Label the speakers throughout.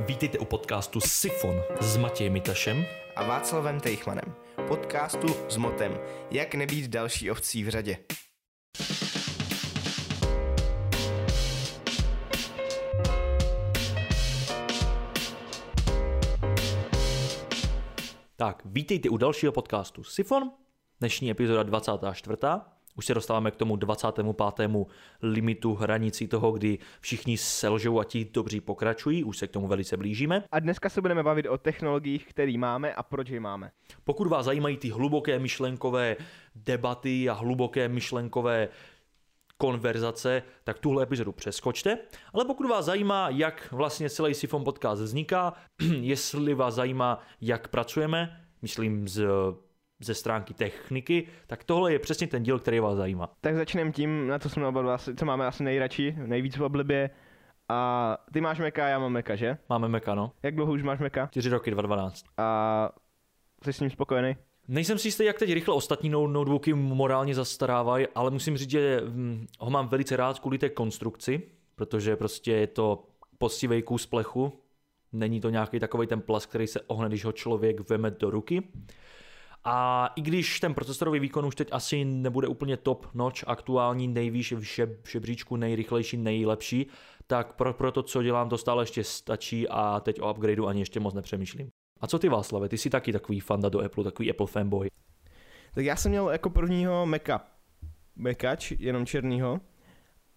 Speaker 1: Vítejte u podcastu Sifon s Matějem Mitašem
Speaker 2: a Václavem Tejchmanem. Podcastu s motem Jak nebýt další ovcí v řadě.
Speaker 1: Tak, vítejte u dalšího podcastu Sifon, dnešní epizoda 24. Už se dostáváme k tomu 25. limitu hranici toho, kdy všichni selžou a ti dobří pokračují, už se k tomu velice blížíme.
Speaker 2: A dneska se budeme bavit o technologiích, které máme a proč je máme.
Speaker 1: Pokud vás zajímají ty hluboké myšlenkové debaty a hluboké myšlenkové konverzace, tak tuhle epizodu přeskočte. Ale pokud vás zajímá, jak vlastně celý Sifon podcast vzniká, jestli vás zajímá, jak pracujeme, myslím z ze stránky techniky, tak tohle je přesně ten díl, který vás zajímá.
Speaker 2: Tak začneme tím, na co jsme oba dva, co máme asi nejradši, nejvíc v oblibě. A ty máš Meka, já mám Meka, že?
Speaker 1: Máme Meka, no.
Speaker 2: Jak dlouho už máš Meka?
Speaker 1: 4 roky, 2012.
Speaker 2: A jsi s ním spokojený?
Speaker 1: Nejsem si jistý, jak teď rychle ostatní notebooky morálně zastarávají, ale musím říct, že hm, ho mám velice rád kvůli té konstrukci, protože prostě je to postivý kus plechu, není to nějaký takový ten plas, který se ohne, když ho člověk veme do ruky. A i když ten procesorový výkon už teď asi nebude úplně top notch, aktuální nejvýš v žebříčku, nejrychlejší, nejlepší, tak pro, pro to, co dělám, to stále ještě stačí a teď o upgradeu ani ještě moc nepřemýšlím. A co ty Václave, ty jsi taky takový fanda do Apple, takový Apple fanboy.
Speaker 2: Tak já jsem měl jako prvního Maca, Macač, jenom černýho.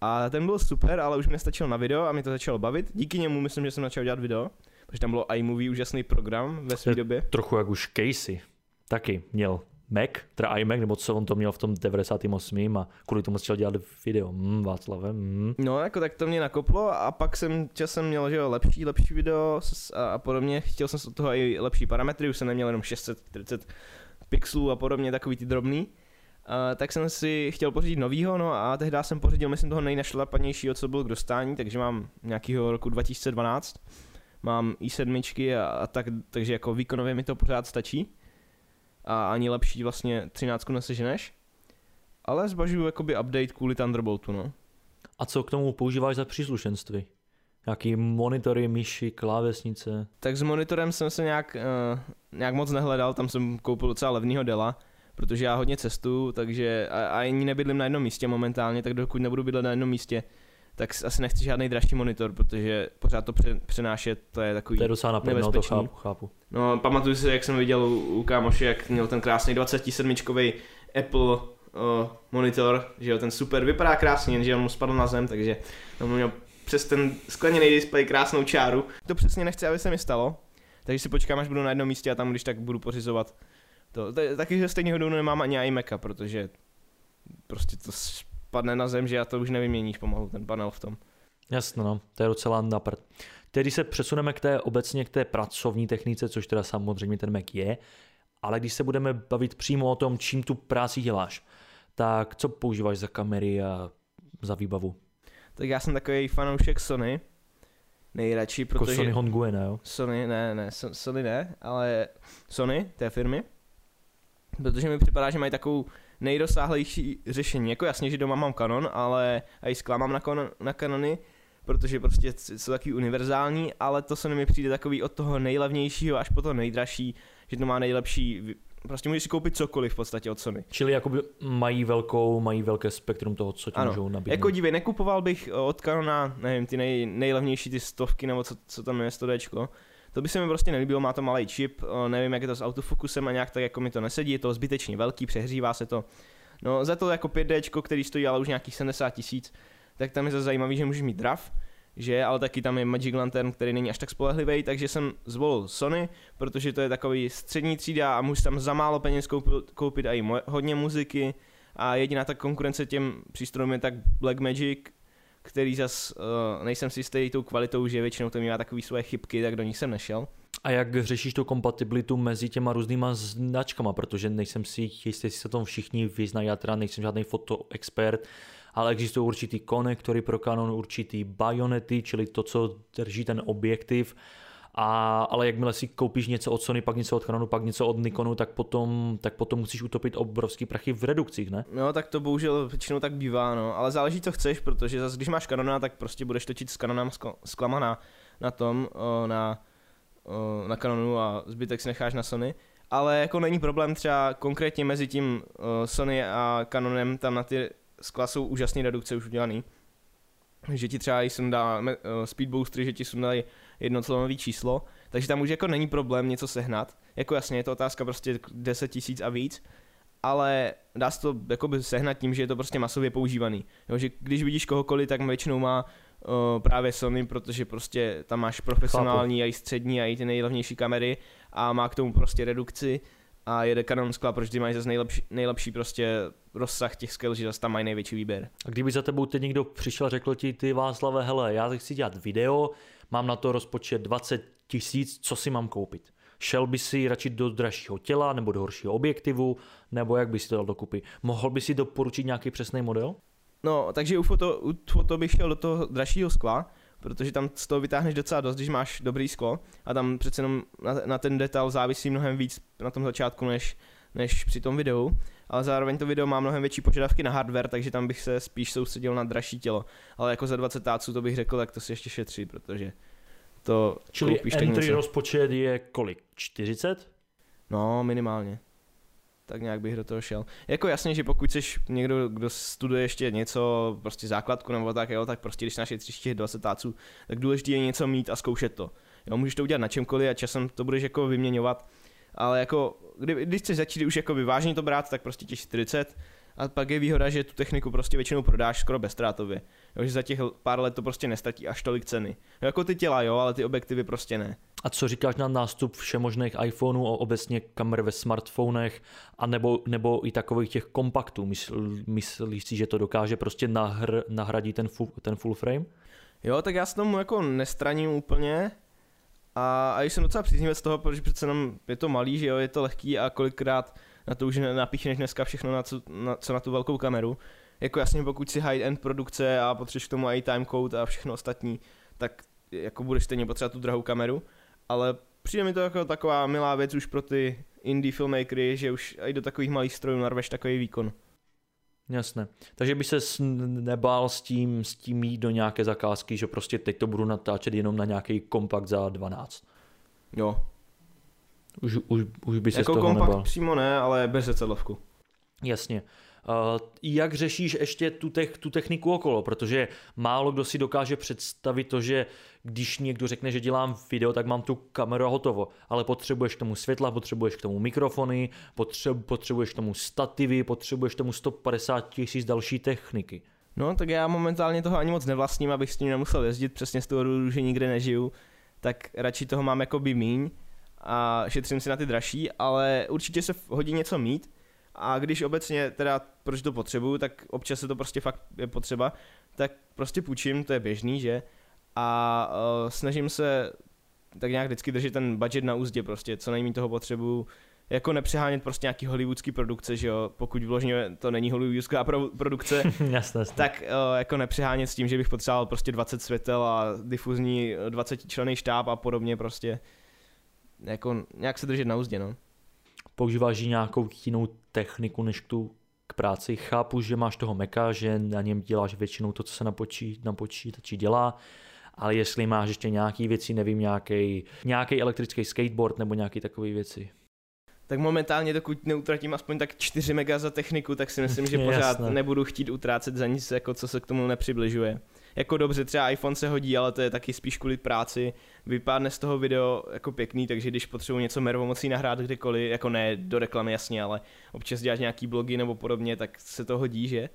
Speaker 2: A ten byl super, ale už mi nestačil na video a mi to začalo bavit. Díky němu myslím, že jsem začal dělat video, protože tam bylo iMovie, úžasný program ve své době.
Speaker 1: Trochu jak už Casey taky měl Mac, teda iMac, nebo co on to měl v tom 98. a kvůli tomu chtěl dělat video. Mm, Václave, mm.
Speaker 2: No, jako tak to mě nakoplo a pak jsem časem měl, že jo, lepší, lepší video a, podobně. Chtěl jsem od toho i lepší parametry, už jsem neměl jenom 640 pixelů a podobně, takový ty drobný. Uh, tak jsem si chtěl pořídit novýho, no a tehdy jsem pořídil, myslím, toho nejnašlapanějšího, co byl k dostání, takže mám nějakýho roku 2012. Mám i7 a, a tak, takže jako výkonově mi to pořád stačí a ani lepší vlastně 13 neseženeš. Ale zvažuju jakoby update kvůli Thunderboltu, no.
Speaker 1: A co k tomu používáš za příslušenství? Jaký monitory, myši, klávesnice?
Speaker 2: Tak s monitorem jsem se nějak, uh, nějak moc nehledal, tam jsem koupil docela levného Dela, protože já hodně cestuju, takže a, a ani nebydlím na jednom místě momentálně, tak dokud nebudu bydlet na jednom místě, tak asi nechci žádný dražší monitor, protože pořád to přenášet, to je takový
Speaker 1: To je docela naplno, to chápu, chápu.
Speaker 2: No, pamatuju si, jak jsem viděl u, u kámoše, jak měl ten krásný 27-čkový Apple uh, monitor, že jo, ten super, vypadá krásně, jenže on mu spadl na zem, takže on měl přes ten skleněný displej krásnou čáru. To přesně nechci, aby se mi stalo, takže si počkám, až budu na jednom místě a tam, když tak budu pořizovat to. Taky ze stejného důvodu nemám ani iMaca, protože prostě to padne na zem, že já to už nevyměníš pomalu, ten panel v tom.
Speaker 1: Jasno, no, to je docela naprt. Tedy se přesuneme k té obecně k té pracovní technice, což teda samozřejmě ten Mac je, ale když se budeme bavit přímo o tom, čím tu práci děláš, tak co používáš za kamery a za výbavu?
Speaker 2: Tak já jsem takový fanoušek Sony, nejradši,
Speaker 1: jako protože... Jako Sony Hongue, ne jo?
Speaker 2: Sony, ne, ne, Sony ne, ale Sony, té firmy, protože mi připadá, že mají takovou nejrozsáhlejší řešení. Jako jasně, že doma mám Canon, ale i skla mám na, kon, na Canony, protože prostě jsou taky univerzální, ale to se mi přijde takový od toho nejlevnějšího až po to nejdražší, že to má nejlepší prostě můžeš si koupit cokoliv v podstatě od Sony.
Speaker 1: Čili jakoby mají velkou, mají velké spektrum toho, co ti ano. můžou nabídnout.
Speaker 2: Jako dívej, nekupoval bych od Canona, nevím, ty nej, nejlevnější ty stovky, nebo co, co tam je 100 Dčko, to by se mi prostě nelíbilo, má to malý čip, nevím, jak je to s autofokusem a nějak tak jako mi to nesedí, je to zbytečně velký, přehřívá se to. No za to jako 5D, který stojí ale už nějakých 70 tisíc, tak tam je zase zajímavý, že můžeš mít drav, že, ale taky tam je Magic Lantern, který není až tak spolehlivý, takže jsem zvolil Sony, protože to je takový střední třída a můžu tam za málo peněz koupit, koupit i hodně muziky a jediná ta konkurence těm přístrojům je tak Black Magic, který zas uh, nejsem si jistý tou kvalitou, že většinou to má takové svoje chybky, tak do nich jsem nešel.
Speaker 1: A jak řešíš tu kompatibilitu mezi těma různýma značkama, protože nejsem si jistý, jestli se tom všichni vyznají, já teda nejsem žádný fotoexpert, ale existují určitý konektory pro Canon, určitý bajonety, čili to, co drží ten objektiv, a, ale jakmile si koupíš něco od Sony, pak něco od Canonu, pak něco od Nikonu, tak potom, tak potom musíš utopit obrovský prachy v redukcích, ne?
Speaker 2: No, tak to bohužel většinou tak bývá, no. Ale záleží, co chceš, protože zase, když máš Canona, tak prostě budeš točit s Canonem sklama na tom, na, na Canonu a zbytek si necháš na Sony. Ale jako není problém třeba konkrétně mezi tím Sony a Canonem, tam na ty skla jsou úžasné redukce už udělaný. Že ti třeba i sundá uh, speed že ti sundají jednotlonový číslo, takže tam už jako není problém něco sehnat. Jako jasně, je to otázka prostě 10 tisíc a víc, ale dá se to jakoby sehnat tím, že je to prostě masově používaný. Jo, že když vidíš kohokoliv, tak většinou má uh, právě Sony, protože prostě tam máš profesionální a i střední a i ty nejlevnější kamery a má k tomu prostě redukci a jede Canon skla, protože ty mají zase nejlepší, nejlepší prostě rozsah těch skel, že zase tam mají největší výběr.
Speaker 1: A kdyby za tebou teď někdo přišel a řekl ti, ty Václave, hele, já chci dělat video, mám na to rozpočet 20 tisíc, co si mám koupit? Šel by si radši do dražšího těla nebo do horšího objektivu, nebo jak by si to dal dokupy? Mohl by si doporučit nějaký přesný model?
Speaker 2: No, takže u foto, u foto bych šel do toho dražšího skla, protože tam z toho vytáhneš docela dost, když máš dobrý sklo a tam přece jenom na, na ten detail závisí mnohem víc na tom začátku, než, než při tom videu, ale zároveň to video má mnohem větší požadavky na hardware, takže tam bych se spíš soustředil na dražší tělo, ale jako za 20 táců to bych řekl, tak to si ještě šetří, protože to
Speaker 1: Čili koupíš entry něco. rozpočet je kolik? 40?
Speaker 2: No, minimálně. Tak nějak bych do toho šel. Jako jasně, že pokud jsi někdo, kdo studuje ještě něco, prostě základku nebo tak, jo, tak prostě když našetříš těch 20 táců, tak důležité je něco mít a zkoušet to. Jo, můžeš to udělat na čemkoliv a časem to budeš jako vyměňovat, ale jako, kdy, když chceš začít už jako vážně to brát, tak prostě těch 40 a pak je výhoda, že tu techniku prostě většinou prodáš skoro bezstrátově. Jo, že za těch pár let to prostě nestatí až tolik ceny. Jo, jako ty těla, jo, ale ty objektivy prostě ne.
Speaker 1: A co říkáš na nástup všemožných iPhoneů a obecně kamer ve smartfonech a nebo, nebo i takových těch kompaktů? Mysl, myslíš si, že to dokáže prostě nahr, nahradit ten full, ten full frame?
Speaker 2: Jo, tak já se tomu jako nestraním úplně, a, a jsem docela z toho, protože přece jenom je to malý, že jo, je to lehký a kolikrát na to už napíchneš dneska všechno, na co, na, co na tu velkou kameru. Jako jasně, pokud si high-end produkce a potřebuješ k tomu i timecode a všechno ostatní, tak jako budeš stejně potřebovat tu drahou kameru, ale přijde mi to jako taková milá věc už pro ty indie filmmakery, že už i do takových malých strojů narveš takový výkon.
Speaker 1: Jasné. Takže by se nebál s tím, s tím jít do nějaké zakázky, že prostě teď to budu natáčet jenom na nějaký kompakt za 12.
Speaker 2: Jo.
Speaker 1: Už, už, už by se
Speaker 2: jako
Speaker 1: z toho
Speaker 2: kompakt
Speaker 1: nebál.
Speaker 2: přímo ne, ale bez zrcadlovku.
Speaker 1: Jasně. Uh, jak řešíš ještě tu, te- tu techniku okolo, protože málo kdo si dokáže představit to, že když někdo řekne, že dělám video, tak mám tu kameru a hotovo, ale potřebuješ k tomu světla, potřebuješ k tomu mikrofony, potře- potřebuješ k tomu stativy, potřebuješ k tomu 150 tisíc další techniky.
Speaker 2: No, tak já momentálně toho ani moc nevlastním, abych s tím nemusel jezdit, přesně z toho důvodu, že nikde nežiju, tak radši toho mám jako by míň a šetřím si na ty dražší, ale určitě se hodí něco mít, a když obecně teda, proč to potřebuju, tak občas se to prostě fakt je potřeba, tak prostě půjčím, to je běžný, že? A uh, snažím se tak nějak vždycky držet ten budget na úzdě prostě, co nejméně toho potřebuju, jako nepřehánět prostě nějaký hollywoodský produkce, že jo, pokud vložně to není hollywoodská pro- produkce,
Speaker 1: jasne, jasne.
Speaker 2: tak uh, jako nepřehánět s tím, že bych potřeboval prostě 20 světel a difuzní 20 člený štáb a podobně prostě, jako nějak se držet na úzdě, no
Speaker 1: používáš nějakou jinou techniku než tu k práci. Chápu, že máš toho meka, že na něm děláš většinou to, co se na, počí, na počítači dělá, ale jestli máš ještě nějaký věci, nevím, nějaký, nějaký elektrický skateboard nebo nějaký takové věci.
Speaker 2: Tak momentálně, dokud neutratím aspoň tak 4 mega za techniku, tak si myslím, že pořád Jasné. nebudu chtít utrácet za nic, jako co se k tomu nepřibližuje jako dobře, třeba iPhone se hodí, ale to je taky spíš kvůli práci. Vypadne z toho video jako pěkný, takže když potřebuji něco mervomocí nahrát kdekoliv, jako ne do reklamy jasně, ale občas děláš nějaký blogy nebo podobně, tak se to hodí, že?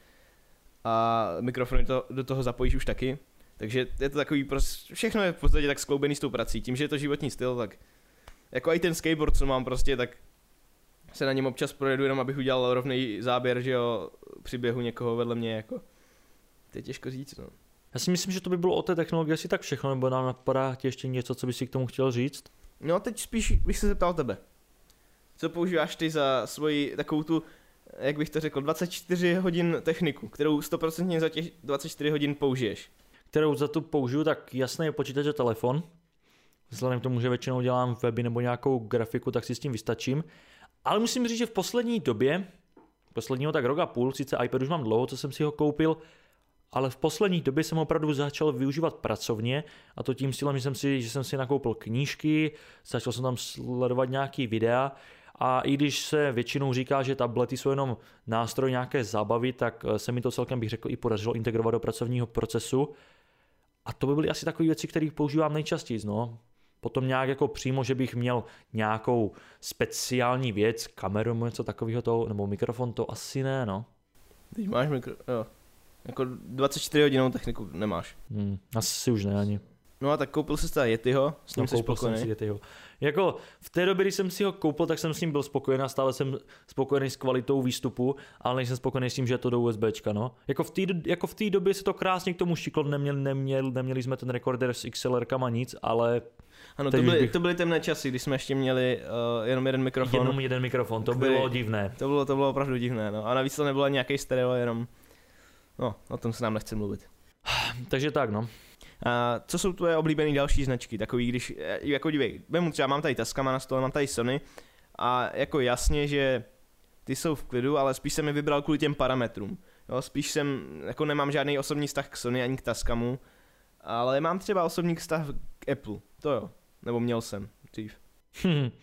Speaker 2: A mikrofony to, do toho zapojíš už taky. Takže je to takový, prostě, všechno je v podstatě tak skloubený s tou prací. Tím, že je to životní styl, tak jako i ten skateboard, co mám prostě, tak se na něm občas projedu jenom, abych udělal rovný záběr, že jo, při běhu někoho vedle mě, jako. To je těžko říct, no.
Speaker 1: Já si myslím, že to by bylo o té technologii asi tak všechno, nebo nám napadá ti ještě něco, co by si k tomu chtěl říct?
Speaker 2: No teď spíš bych se zeptal tebe. Co používáš ty za svoji takovou tu, jak bych to řekl, 24 hodin techniku, kterou 100% za těch 24 hodin použiješ?
Speaker 1: Kterou za tu použiju, tak jasně je počítač a telefon. Vzhledem k tomu, že většinou dělám weby nebo nějakou grafiku, tak si s tím vystačím. Ale musím říct, že v poslední době, posledního tak rok a půl, sice iPad už mám dlouho, co jsem si ho koupil, ale v poslední době jsem opravdu začal využívat pracovně a to tím stylem, že jsem si, že jsem si nakoupil knížky, začal jsem tam sledovat nějaký videa a i když se většinou říká, že tablety jsou jenom nástroj nějaké zábavy, tak eh, se mi to celkem bych řekl i podařilo integrovat do pracovního procesu. A to by byly asi takové věci, které používám nejčastěji. No. Potom nějak jako přímo, že bych měl nějakou speciální věc, kameru něco takového, to, nebo mikrofon, to asi ne, no.
Speaker 2: Teď máš mikro, jo. Jako 24 hodinovou techniku nemáš.
Speaker 1: Hmm, asi už ne ani.
Speaker 2: No a tak koupil jsi teda Yetiho, s ním no, jsi spokojený? Jsem si
Speaker 1: Yetiho. Jako v té době, když jsem si ho koupil, tak jsem s ním byl spokojený a stále jsem spokojený s kvalitou výstupu, ale nejsem spokojený s tím, že je to do USBčka, no. Jako v té jako v té době se to krásně k tomu šiklo, neměli, neměli, neměli jsme ten rekorder s XLR a nic, ale
Speaker 2: ano, to byly, bych... to byly temné časy, kdy jsme ještě měli uh, jenom jeden mikrofon.
Speaker 1: Jenom jeden mikrofon, to který, bylo divné.
Speaker 2: To bylo, to bylo opravdu divné, no. A navíc to nebylo nějaký stereo, jenom... No, o tom se nám nechce mluvit.
Speaker 1: Takže tak, no.
Speaker 2: A co jsou tvoje oblíbené další značky? Takový, když, eh, jako dívej, vemu třeba, mám tady Tascama na stole, mám tady Sony a jako jasně, že ty jsou v klidu, ale spíš jsem je vybral kvůli těm parametrům. Jo, spíš jsem, jako nemám žádný osobní vztah k Sony ani k Tascamu, ale mám třeba osobní vztah k Apple, to jo, nebo měl jsem dřív.
Speaker 1: Hmm.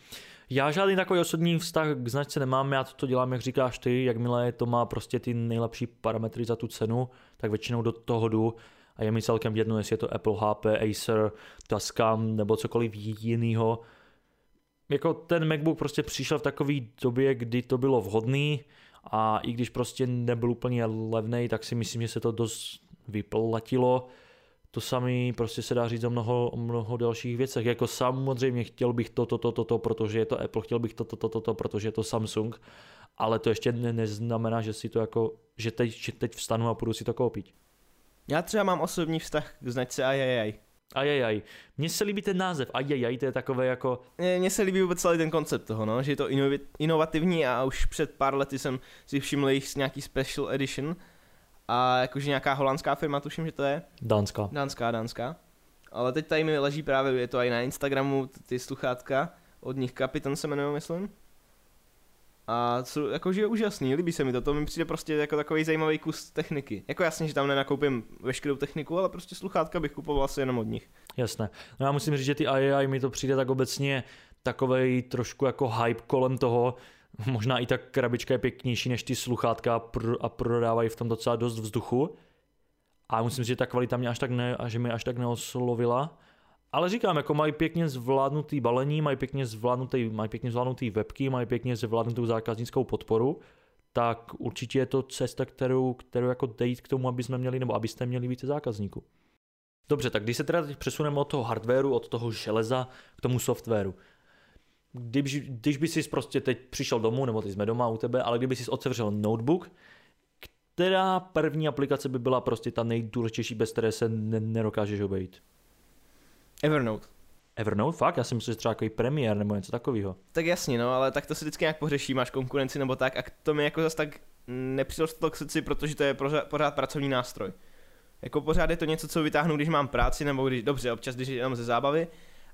Speaker 1: Já žádný takový osobní vztah k značce nemám, já to dělám, jak říkáš ty, jakmile to má prostě ty nejlepší parametry za tu cenu, tak většinou do toho jdu a je mi celkem jedno, jestli je to Apple, HP, Acer, Tascam nebo cokoliv jiného. Jako ten MacBook prostě přišel v takové době, kdy to bylo vhodný a i když prostě nebyl úplně levný, tak si myslím, že se to dost vyplatilo. To samý prostě se dá říct o mnoho, o mnoho dalších věcech. Jako samozřejmě chtěl bych to, to, to, to, to, protože je to Apple, chtěl bych to, to, to, to, to protože je to Samsung, ale to ještě ne, neznamená, že si to jako, že teď, že teď vstanu a půjdu si to koupit.
Speaker 2: Já třeba mám osobní vztah k značce Ajajaj.
Speaker 1: Ajajaj. Mně se líbí ten název. Ajajaj, to je takové jako...
Speaker 2: Mně se líbí vůbec celý ten koncept toho, no, že je to inovativní a už před pár lety jsem si všiml jejich nějaký special edition a jakože nějaká holandská firma, tuším, že to je.
Speaker 1: Dánská.
Speaker 2: Dánská, dánská. Ale teď tady mi leží právě, je to i na Instagramu, ty sluchátka, od nich Kapitan se jmenuje, myslím. A co, jakože je úžasný, líbí se mi to, to mi přijde prostě jako takový zajímavý kus techniky. Jako jasně, že tam nenakoupím veškerou techniku, ale prostě sluchátka bych kupoval asi jenom od nich.
Speaker 1: Jasné. No já musím říct, že ty AI mi to přijde tak obecně takovej trošku jako hype kolem toho, možná i ta krabička je pěknější než ty sluchátka a prodávají v tom docela dost vzduchu. A musím říct, že ta kvalita mě až tak ne, že mě až tak neoslovila. Ale říkám, jako mají pěkně zvládnutý balení, mají pěkně zvládnutý, mají pěkně zvládnutý webky, mají pěkně zvládnutou zákaznickou podporu, tak určitě je to cesta, kterou, kterou jako dejít k tomu, aby jsme měli, nebo abyste měli více zákazníků. Dobře, tak když se teda teď přesuneme od toho hardwareu, od toho železa k tomu softwaru. Když, když by si prostě teď přišel domů, nebo teď jsme doma u tebe, ale kdyby si otevřel notebook, která první aplikace by byla prostě ta nejdůležitější, bez které se nedokážeš obejít?
Speaker 2: Evernote.
Speaker 1: Evernote, fakt? Já si myslím, že třeba jako premiér nebo něco takového.
Speaker 2: Tak jasně, no, ale tak to si vždycky nějak pořeší, máš konkurenci nebo tak a to mi jako zase tak nepřišlo k srdci, protože to je pořád, pořád pracovní nástroj. Jako pořád je to něco, co vytáhnu, když mám práci, nebo když, dobře, občas, když jenom ze zábavy,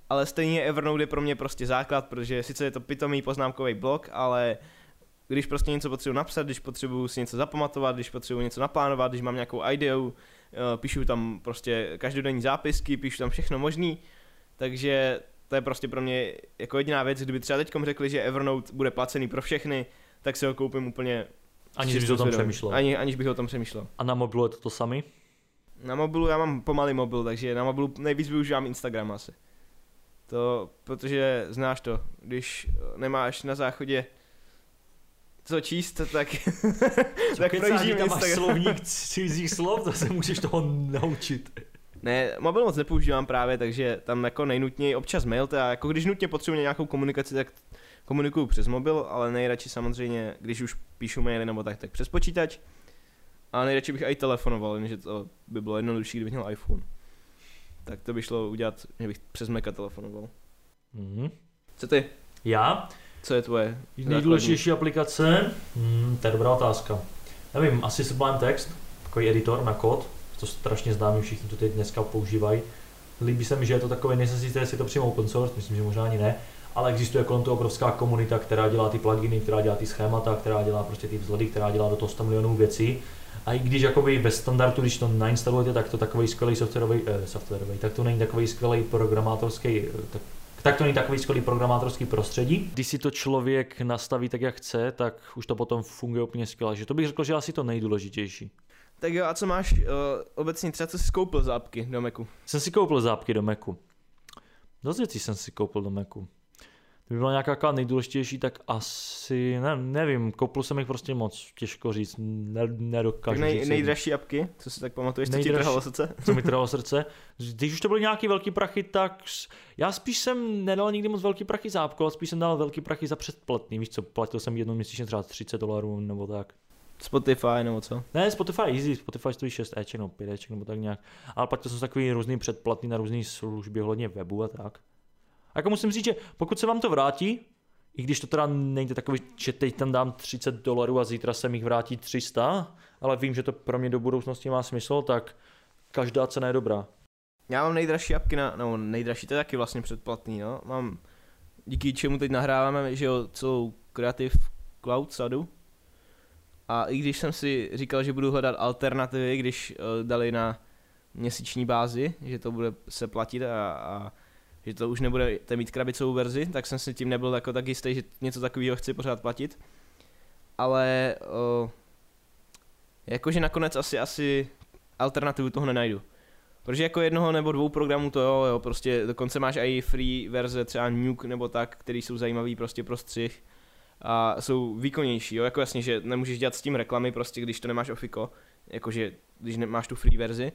Speaker 2: ale stejně Evernote je pro mě prostě základ, protože sice je to pitomý poznámkový blok, ale když prostě něco potřebuji napsat, když potřebuji si něco zapamatovat, když potřebuji něco naplánovat, když mám nějakou ideu, Eh, píšu tam prostě každodenní zápisky, píšu tam všechno možný, takže to je prostě pro mě jako jediná věc, kdyby třeba teďkom řekli, že Evernote bude placený pro všechny, tak si ho koupím úplně
Speaker 1: Aniž bych o tom přemýšlel.
Speaker 2: Ani, aniž bych o tom přemýšlel.
Speaker 1: A na mobilu je to to samý?
Speaker 2: Na mobilu já mám pomalý mobil, takže na mobilu nejvíc využívám Instagram asi. To, protože znáš to, když nemáš na záchodě co číst, tak,
Speaker 1: tak projíždím tam máš slovník cizích slov, to se můžeš toho naučit.
Speaker 2: Ne, mobil moc nepoužívám právě, takže tam jako nejnutněji občas mail, teda jako když nutně potřebuji nějakou komunikaci, tak komunikuju přes mobil, ale nejradši samozřejmě, když už píšu maily nebo tak, tak přes počítač. A nejradši bych i telefonoval, jenže to by bylo jednodušší, kdybych měl iPhone. Tak to by šlo udělat, že bych přes Maca telefonoval. Mm-hmm. Co ty?
Speaker 1: Já?
Speaker 2: Co je tvoje
Speaker 1: Nejdůležitější aplikace? Hmm, to je dobrá otázka. Nevím, asi Sublime Text, takový editor na kód, to strašně známý, všichni to teď dneska používají. Líbí se mi, že je to takové, nejsem si jistý, jestli to přímo open source, myslím, že možná ani ne, ale existuje kolem toho obrovská komunita, která dělá ty pluginy, která dělá ty schémata, která dělá prostě ty vzhledy, která dělá do toho 100 milionů věcí. A i když jakoby ve standardu, když to nainstalujete, tak to takový skvělý softwarový, eh, softwarový, tak to není takový skvělý programátorský, eh, tak, tak to není takový skvělý programátorský prostředí. Když si to člověk nastaví tak, jak chce, tak už to potom funguje úplně skvěle. Že to bych řekl, že asi to nejdůležitější.
Speaker 2: Tak jo, a co máš uh, obecně třeba, co jsi koupil za apky do Macu?
Speaker 1: Jsem si koupil zápky do Macu. Dost věcí jsem si koupil do Macu. Kdyby byla nějaká taková nejdůležitější, tak asi, ne, nevím, koupil jsem jich prostě moc, těžko říct, ne, nedokážu
Speaker 2: Tak nej,
Speaker 1: říct.
Speaker 2: nejdražší apky, co si tak pamatuješ, co ti trhalo srdce?
Speaker 1: co mi trvalo srdce. Když už to byly nějaký velký prachy, tak já spíš jsem nedal nikdy moc velký prachy za apku, ale spíš jsem dal velký prachy za předplatný. Víš co, platil jsem jednou měsíčně třeba 30 dolarů nebo tak.
Speaker 2: Spotify nebo co?
Speaker 1: Ne, Spotify easy, Spotify stojí 6 Eček nebo 5 Eček nebo tak nějak. Ale platil jsem takový různý předplatný na různé služby ohledně webu a tak. Jako musím říct, že pokud se vám to vrátí, i když to teda nejde takový, že teď tam dám 30 dolarů a zítra se mi vrátí 300, ale vím, že to pro mě do budoucnosti má smysl, tak každá cena je dobrá.
Speaker 2: Já mám nejdražší apky na, no nejdražší, to je taky vlastně předplatný, no. Mám, díky čemu teď nahráváme, že jo, celou Creative Cloud sadu. A i když jsem si říkal, že budu hledat alternativy, když uh, dali na měsíční bázi, že to bude se platit a, a že to už nebudete mít krabicovou verzi, tak jsem si tím nebyl jako tak jistý, že něco takového chci pořád platit. Ale uh, jakože nakonec asi, asi alternativu toho nenajdu. Protože jako jednoho nebo dvou programů to jo, jo, prostě dokonce máš i free verze, třeba Nuke nebo tak, který jsou zajímavý prostě pro střih a jsou výkonnější, jo, jako jasně, že nemůžeš dělat s tím reklamy prostě, když to nemáš ofiko, jakože když nemáš tu free verzi,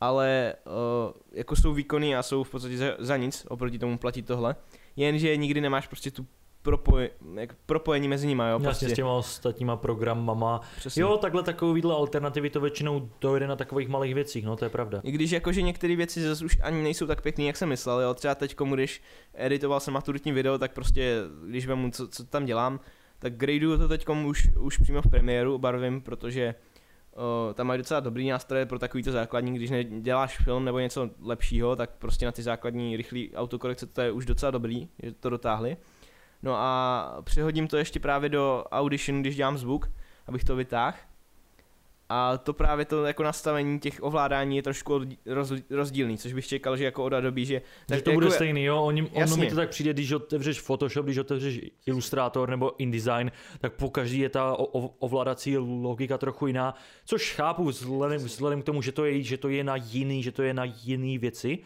Speaker 2: ale uh, jako jsou výkonný a jsou v podstatě za, za nic oproti tomu platit tohle, jenže nikdy nemáš prostě tu propoj, jak propojení mezi nimi, jo,
Speaker 1: Jasně
Speaker 2: prostě,
Speaker 1: s těma ostatníma programama.
Speaker 2: přesně.
Speaker 1: Jo, takhle takovýhle alternativy to většinou dojde na takových malých věcích, no to je pravda.
Speaker 2: I když jakože některé věci zase už ani nejsou tak pěkný, jak jsem myslel, jo. Třeba teď, když editoval jsem maturitní video, tak prostě, když vemu, co, co tam dělám, tak graduju to teď už, už přímo v premiéru barvím, protože o, tam mají docela dobrý nástroje pro takovýto základní, když neděláš film nebo něco lepšího, tak prostě na ty základní rychlý autokorekce to je už docela dobrý, že to dotáhli. No a přihodím to ještě právě do Audition, když dělám zvuk, abych to vytáhl. A to právě to jako nastavení těch ovládání je trošku roz, rozdílný, což bych čekal, že jako od Adobe, že...
Speaker 1: Takže to bude
Speaker 2: jako,
Speaker 1: stejný, jo? Oni, ono
Speaker 2: Jasně.
Speaker 1: mi to tak přijde, když otevřeš Photoshop, když otevřeš Illustrator nebo InDesign, tak po každý je ta ovládací logika trochu jiná, což chápu vzhledem, vzhledem k tomu, že to, je, že to je na jiný, že to je na jiný věci,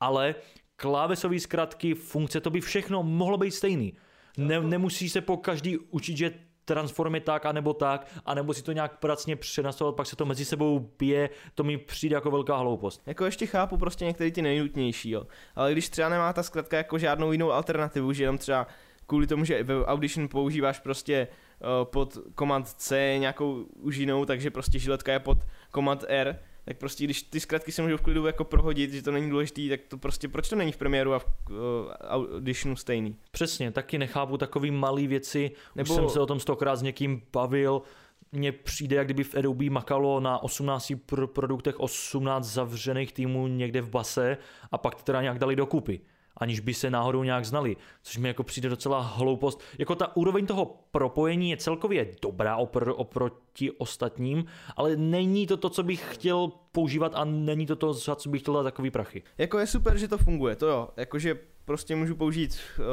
Speaker 1: ale klávesové zkratky, funkce, to by všechno mohlo být stejný. Ne, nemusí se po každý učit, že transform je tak, anebo tak, anebo si to nějak pracně přenastavovat, pak se to mezi sebou bije, to mi přijde jako velká hloupost.
Speaker 2: Jako ještě chápu prostě některé ty nejnutnější, jo. Ale když třeba nemá ta zkratka jako žádnou jinou alternativu, že jenom třeba kvůli tomu, že ve Audition používáš prostě uh, pod Command C nějakou už jinou, takže prostě žiletka je pod Command R, tak prostě když ty zkratky se můžou v klidu jako prohodit, že to není důležitý, tak to prostě proč to není v premiéru a v uh, Auditionu stejný?
Speaker 1: Přesně, taky nechápu takový malý věci, Nebo... Už jsem se o tom stokrát s někým bavil, mně přijde, jak kdyby v Adobe makalo na 18 pr- produktech 18 zavřených týmů někde v base a pak teda nějak dali dokupy aniž by se náhodou nějak znali, což mi jako přijde docela hloupost. Jako ta úroveň toho propojení je celkově dobrá opr- oproti ostatním, ale není to to, co bych chtěl používat a není to to, za co bych chtěl dát takový prachy.
Speaker 2: Jako je super, že to funguje, to jo, jakože prostě můžu použít uh,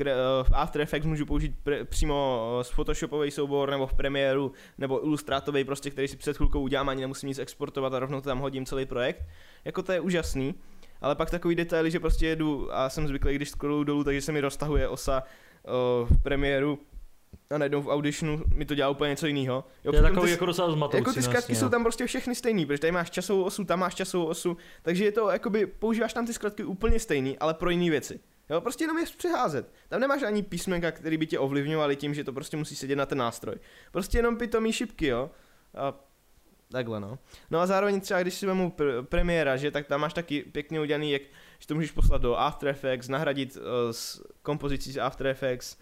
Speaker 2: uh, v After Effects můžu použít přímo uh, z Photoshopový soubor nebo v Premiéru nebo Illustratový prostě, který si před chvilkou udělám, ani nemusím nic exportovat a rovnou to tam hodím celý projekt. Jako to je úžasný, ale pak takový detaily, že prostě jedu a jsem zvyklý, když scrolluju dolů, takže se mi roztahuje osa uh, v Premiéru a najednou v Auditionu mi to dělá úplně něco jiného.
Speaker 1: To je takový jako docela zmatoucí.
Speaker 2: Jako ty zkratky
Speaker 1: vlastně,
Speaker 2: jsou
Speaker 1: no.
Speaker 2: tam prostě všechny stejný, protože tady máš časovou osu, tam máš časovou osu, takže je to jakoby, používáš tam ty zkratky úplně stejný, ale pro jiné věci. Jo, prostě jenom je přeházet. Tam nemáš ani písmenka, který by tě ovlivňovali tím, že to prostě musí sedět na ten nástroj. Prostě jenom pitomý šipky, jo. A takhle, no. No a zároveň třeba, když si vemu pr- premiéra, že, tak tam máš taky pěkně udělaný, jak, že to můžeš poslat do After Effects, nahradit uh, s kompozicí z After Effects,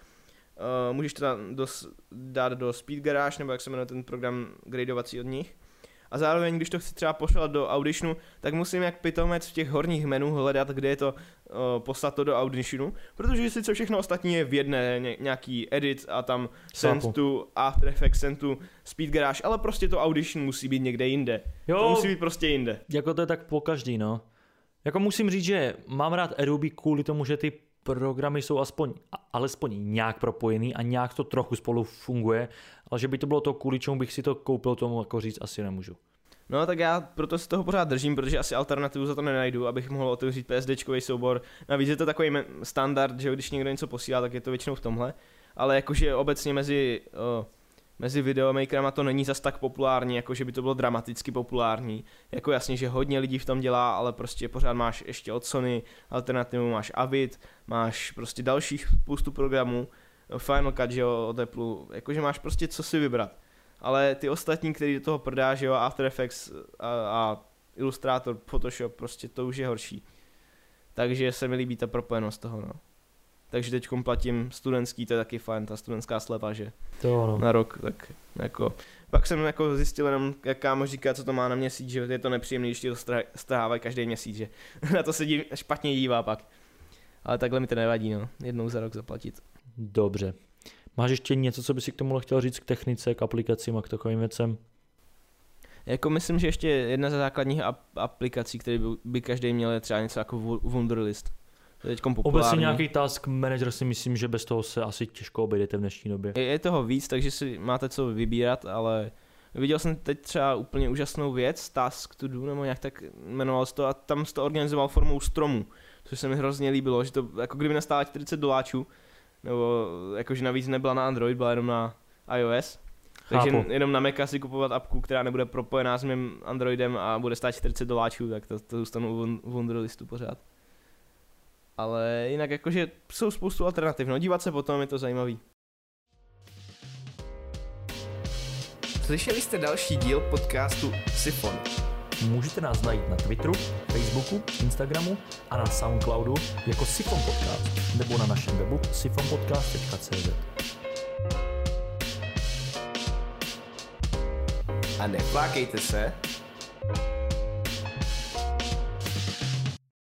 Speaker 2: Uh, můžeš to dát do, s- dát do Speed Garage, nebo jak se jmenuje ten program gradovací od nich. A zároveň, když to chci třeba poslat do Auditionu, tak musím jak pitomec v těch horních menů hledat, kde je to uh, poslat to do Auditionu, protože sice všechno ostatní je v jedné, ně, nějaký edit a tam send to After Effects, send to Speed Garage, ale prostě to Audition musí být někde jinde. Jo, to musí být prostě jinde.
Speaker 1: Jako to je tak po každý, no. Jako musím říct, že mám rád Adobe kvůli tomu, že ty programy jsou aspoň, alespoň nějak propojený a nějak to trochu spolu funguje, ale že by to bylo to, kvůli čemu bych si to koupil, tomu jako říct asi nemůžu.
Speaker 2: No tak já proto si toho pořád držím, protože asi alternativu za to nenajdu, abych mohl otevřít PSDčkový soubor. Navíc je to takový standard, že když někdo něco posílá, tak je to většinou v tomhle. Ale jakože obecně mezi oh, mezi videomakerama to není zas tak populární, jako že by to bylo dramaticky populární. Jako jasně, že hodně lidí v tom dělá, ale prostě pořád máš ještě od Sony alternativu, máš Avid, máš prostě dalších spoustu programů, Final Cut, že jo, od Apple, jakože máš prostě co si vybrat. Ale ty ostatní, který do toho prodá, že jo, After Effects a, a Illustrator, Photoshop, prostě to už je horší. Takže se mi líbí ta propojenost toho, no takže teď platím studentský, to je taky fajn, ta studentská sleva, že
Speaker 1: to ono.
Speaker 2: na rok, tak jako, pak jsem jako zjistil jenom, jak kámo říká, co to má na měsíc, že je to nepříjemné, když ti to strhávají každý měsíc, že na to se dí, špatně dívá pak. Ale takhle mi to nevadí, no, jednou za rok zaplatit.
Speaker 1: Dobře. Máš ještě něco, co by si k tomu chtěl říct k technice, k aplikacím a k takovým věcem?
Speaker 2: Jako myslím, že ještě jedna ze základních aplikací, které by, by každý měl, je třeba něco jako Wunderlist teď.
Speaker 1: Obecně nějaký task manager si myslím, že bez toho se asi těžko obejdete v dnešní době.
Speaker 2: Je, je toho víc, takže si máte co vybírat, ale viděl jsem teď třeba úplně úžasnou věc, Task to do, nebo nějak tak jmenoval se to, a tam se to organizoval formou stromu, což se mi hrozně líbilo, že to jako kdyby nastála 40 doláčů, nebo jakože navíc nebyla na Android, byla jenom na iOS, takže Chápu. jenom na Maca si kupovat apku, která nebude propojená s mým Androidem a bude stát 40 doláčů, tak to, to zůstanu v Wunderlistu pořád ale jinak jakože jsou spoustu alternativ, no dívat se potom je to zajímavý. Slyšeli jste další díl podcastu Sifon.
Speaker 1: Můžete nás najít na Twitteru, Facebooku, Instagramu a na Soundcloudu jako Sifon Podcast nebo na našem webu sifonpodcast.cz.
Speaker 2: A neplákejte se,